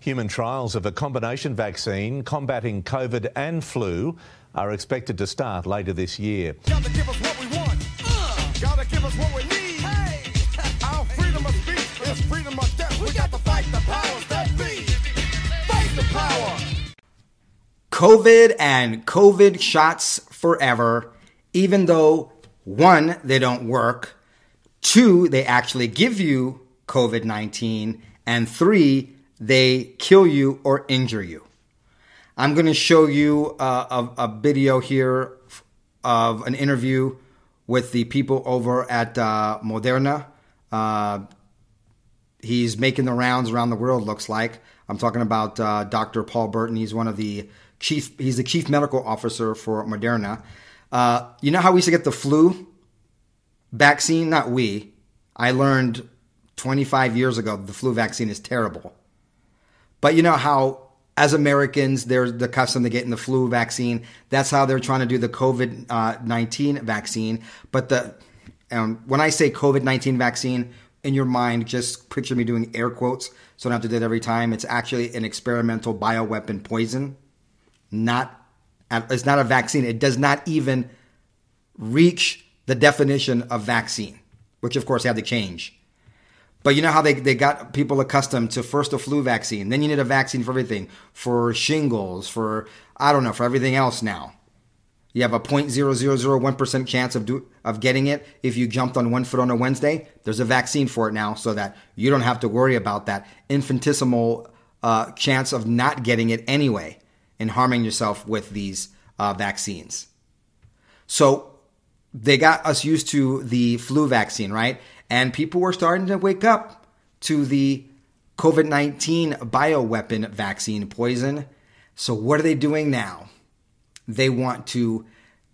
Human trials of a combination vaccine combating COVID and flu are expected to start later this year. Gotta give us what we want. Uh, gotta give us what we need. Hey. Our freedom of speech is freedom of death. We got to fight the powers that be. Fight the power. COVID and COVID shots forever, even though one, they don't work, two, they actually give you COVID 19, and three, they kill you or injure you. I'm going to show you a, a, video here of an interview with the people over at uh, Moderna. Uh, he's making the rounds around the world. Looks like I'm talking about uh, Dr. Paul Burton. He's one of the chief. He's the chief medical officer for Moderna. Uh, you know how we used to get the flu vaccine? Not we. I learned 25 years ago the flu vaccine is terrible. But you know how, as Americans, there's the custom to get in the flu vaccine. That's how they're trying to do the COVID uh, 19 vaccine. But the um, when I say COVID 19 vaccine, in your mind, just picture me doing air quotes so I don't have to do it every time. It's actually an experimental bioweapon poison. Not, it's not a vaccine. It does not even reach the definition of vaccine, which of course had to change. But you know how they, they got people accustomed to first a flu vaccine, then you need a vaccine for everything, for shingles, for, I don't know, for everything else now. You have a 0.0001% chance of, do, of getting it if you jumped on one foot on a Wednesday. There's a vaccine for it now so that you don't have to worry about that infinitesimal uh, chance of not getting it anyway and harming yourself with these uh, vaccines. So they got us used to the flu vaccine, right? And people were starting to wake up to the COVID 19 bioweapon vaccine poison. So, what are they doing now? They want to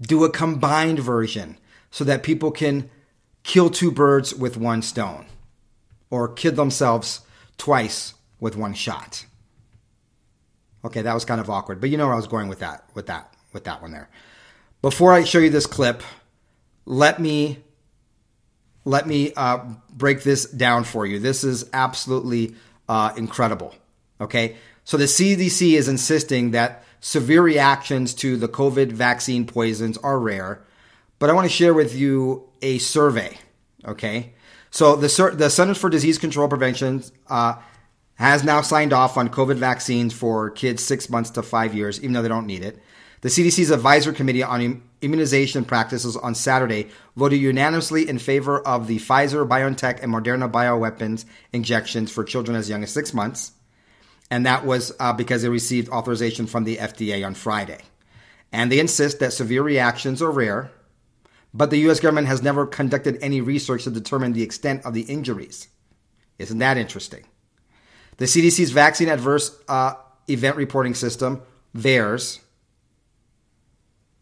do a combined version so that people can kill two birds with one stone or kill themselves twice with one shot. Okay, that was kind of awkward, but you know where I was going with that, with that, with that one there. Before I show you this clip, let me let me uh, break this down for you. This is absolutely uh, incredible. Okay, so the CDC is insisting that severe reactions to the COVID vaccine poisons are rare, but I want to share with you a survey. Okay, so the the Centers for Disease Control Prevention uh, has now signed off on COVID vaccines for kids six months to five years, even though they don't need it. The CDC's advisory committee on immunization practices on Saturday voted unanimously in favor of the Pfizer, BioNTech, and Moderna bioweapons injections for children as young as six months. And that was uh, because they received authorization from the FDA on Friday. And they insist that severe reactions are rare, but the US government has never conducted any research to determine the extent of the injuries. Isn't that interesting? The CDC's vaccine adverse uh, event reporting system, VAERS,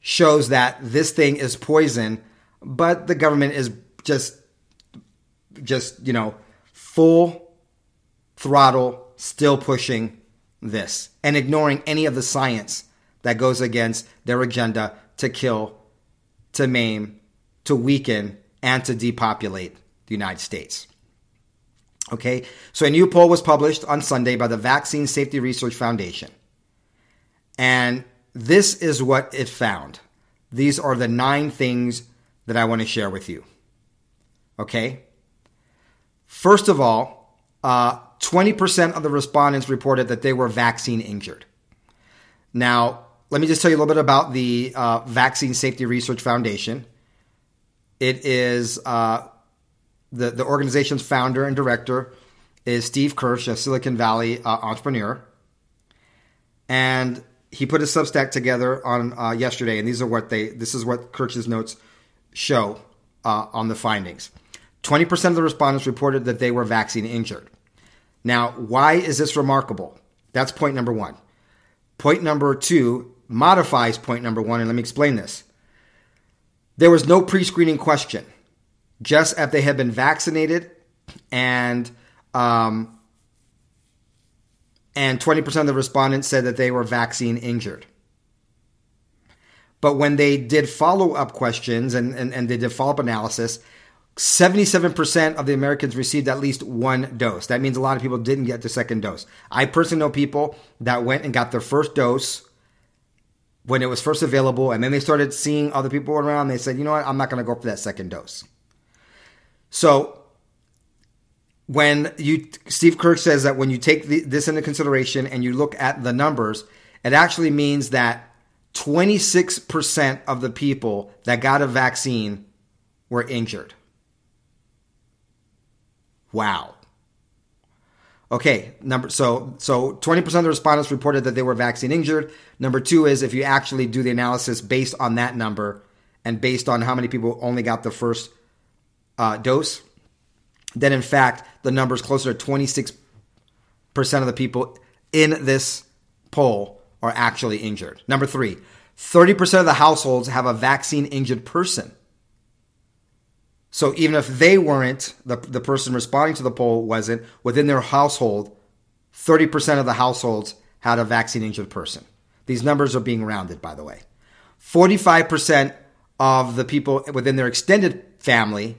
shows that this thing is poison, but the government is just just, you know, full throttle still pushing this and ignoring any of the science that goes against their agenda to kill, to maim, to weaken, and to depopulate the United States. Okay, so a new poll was published on Sunday by the Vaccine Safety Research Foundation. And this is what it found. These are the nine things that I want to share with you. Okay? First of all, uh, 20% of the respondents reported that they were vaccine injured. Now, let me just tell you a little bit about the uh, Vaccine Safety Research Foundation. It is uh, the, the organization's founder and director is Steve Kirsch, a Silicon Valley uh, entrepreneur. And he put a Substack together on uh, yesterday, and these are what they. This is what Kirsch's notes show uh, on the findings. Twenty percent of the respondents reported that they were vaccine injured. Now, why is this remarkable? That's point number one. Point number two modifies point number one, and let me explain this. There was no pre-screening question, just if they had been vaccinated and um, and 20% of the respondents said that they were vaccine injured. But when they did follow up questions and, and, and they did follow up analysis, 77% of the Americans received at least one dose. That means a lot of people didn't get the second dose. I personally know people that went and got their first dose when it was first available, and then they started seeing other people around. They said, you know what, I'm not going to go for that second dose. So, when you, Steve Kirsch says that when you take the, this into consideration and you look at the numbers, it actually means that 26% of the people that got a vaccine were injured. Wow. Okay, number so so 20% of the respondents reported that they were vaccine injured. Number 2 is if you actually do the analysis based on that number and based on how many people only got the first uh, dose, then in fact the number is closer to 26% of the people in this poll are actually injured. Number 3, 30% of the households have a vaccine injured person. So even if they weren't, the, the person responding to the poll wasn't, within their household, 30% of the households had a vaccine injured person. These numbers are being rounded, by the way. 45% of the people within their extended family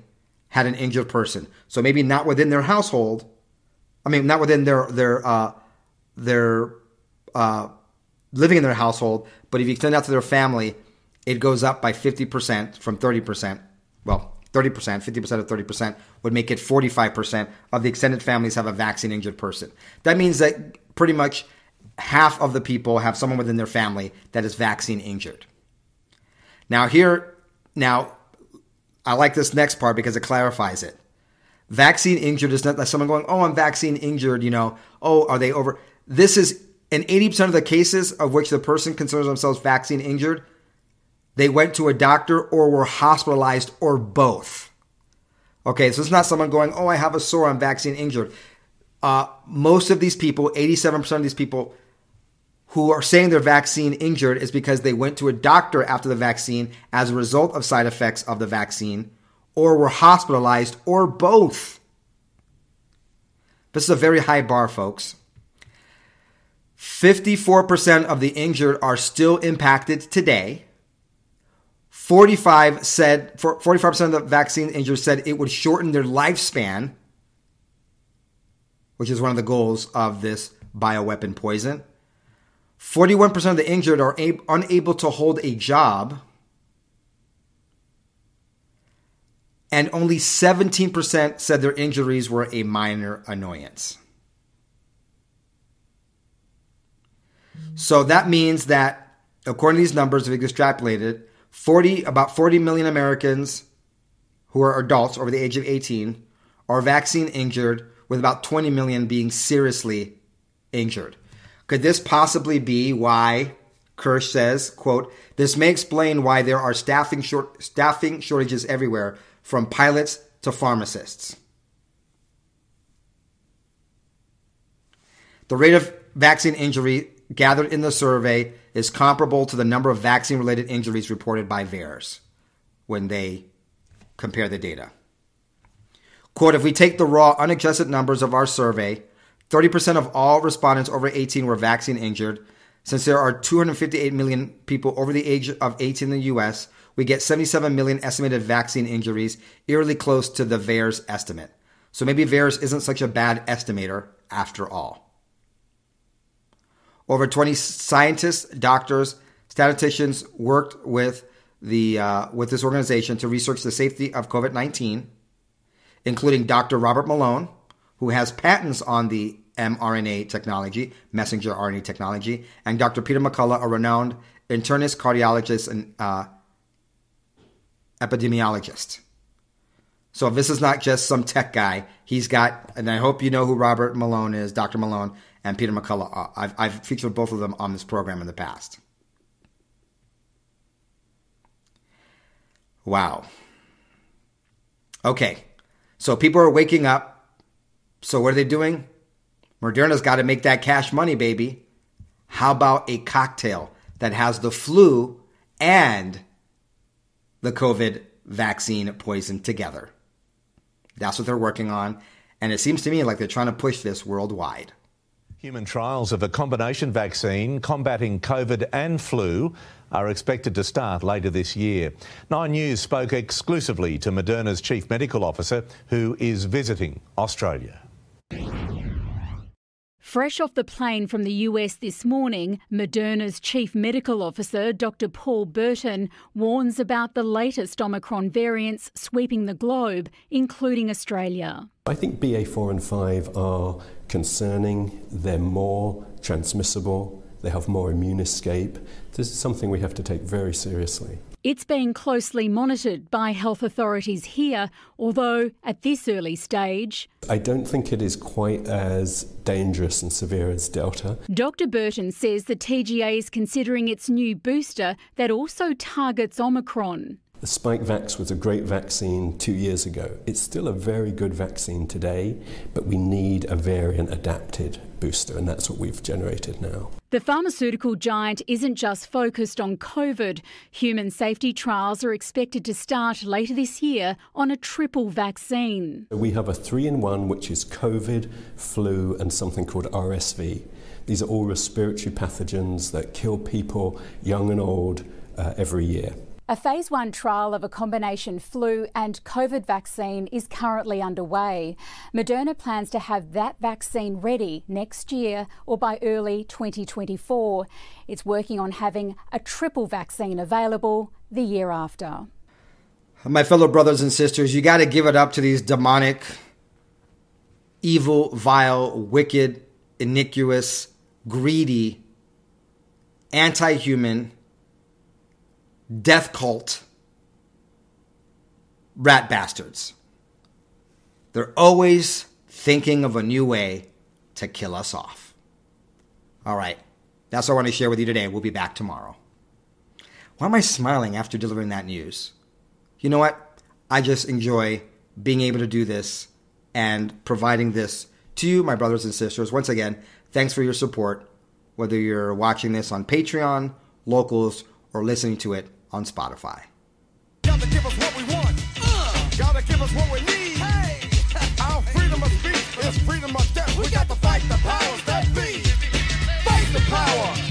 had an injured person. So maybe not within their household. I mean, not within their their uh, their uh, living in their household, but if you extend out to their family, it goes up by 50% from 30%. Well, 30%, 50% of 30% would make it 45% of the extended families have a vaccine injured person. That means that pretty much half of the people have someone within their family that is vaccine injured. Now, here, now, I like this next part because it clarifies it. Vaccine injured is not someone going, oh, I'm vaccine injured, you know, oh, are they over? This is in 80% of the cases of which the person considers themselves vaccine injured they went to a doctor or were hospitalized or both. Okay, so it's not someone going, oh, I have a sore, I'm vaccine injured. Uh, most of these people, 87% of these people who are saying they're vaccine injured is because they went to a doctor after the vaccine as a result of side effects of the vaccine or were hospitalized or both. This is a very high bar, folks. 54% of the injured are still impacted today. 45 said 45% of the vaccine injured said it would shorten their lifespan, which is one of the goals of this bioweapon poison. 41% of the injured are ab- unable to hold a job. And only 17% said their injuries were a minor annoyance. So that means that, according to these numbers, if you extrapolate it, 40 about 40 million Americans who are adults over the age of 18 are vaccine injured with about 20 million being seriously injured. Could this possibly be why Kirsch says, quote, this may explain why there are staffing short, staffing shortages everywhere from pilots to pharmacists. The rate of vaccine injury gathered in the survey is comparable to the number of vaccine related injuries reported by VAERS when they compare the data. Quote If we take the raw, unadjusted numbers of our survey, 30% of all respondents over 18 were vaccine injured. Since there are 258 million people over the age of 18 in the US, we get 77 million estimated vaccine injuries, eerily close to the VAERS estimate. So maybe VAERS isn't such a bad estimator after all. Over 20 scientists, doctors, statisticians worked with the uh, with this organization to research the safety of COVID 19, including Dr. Robert Malone, who has patents on the mRNA technology, messenger RNA technology, and Dr. Peter McCullough, a renowned internist, cardiologist, and uh, epidemiologist. So this is not just some tech guy. He's got, and I hope you know who Robert Malone is, Dr. Malone and Peter McCullough. Uh, I've, I've featured both of them on this program in the past. Wow. Okay, so people are waking up. So what are they doing? Moderna's got to make that cash money, baby. How about a cocktail that has the flu and the COVID vaccine poison together? That's what they're working on. And it seems to me like they're trying to push this worldwide. Human trials of a combination vaccine combating COVID and flu are expected to start later this year. Nine News spoke exclusively to Moderna's chief medical officer, who is visiting Australia. Fresh off the plane from the US this morning, Moderna's chief medical officer, Dr. Paul Burton, warns about the latest Omicron variants sweeping the globe, including Australia. I think BA4 and 5 are concerning, they're more transmissible, they have more immune escape. This is something we have to take very seriously. It's being closely monitored by health authorities here, although at this early stage. I don't think it is quite as dangerous and severe as Delta. Dr. Burton says the TGA is considering its new booster that also targets Omicron. The Spikevax was a great vaccine two years ago. It's still a very good vaccine today, but we need a variant adapted booster, and that's what we've generated now. The pharmaceutical giant isn't just focused on COVID. Human safety trials are expected to start later this year on a triple vaccine. We have a three in one, which is COVID, flu, and something called RSV. These are all respiratory pathogens that kill people, young and old, uh, every year. A phase one trial of a combination flu and COVID vaccine is currently underway. Moderna plans to have that vaccine ready next year or by early 2024. It's working on having a triple vaccine available the year after. My fellow brothers and sisters, you got to give it up to these demonic, evil, vile, wicked, iniquitous, greedy, anti human, death cult rat bastards. They're always thinking of a new way to kill us off. All right, that's what I want to share with you today. We'll be back tomorrow. Why am I smiling after delivering that news? You know what? I just enjoy being able to do this and providing this to you, my brothers and sisters. Once again, thanks for your support, whether you're watching this on Patreon, locals, or listening to it on Spotify. Hey. freedom of speech is freedom of death. We, we got, got to fight the powers that be. Fight the power.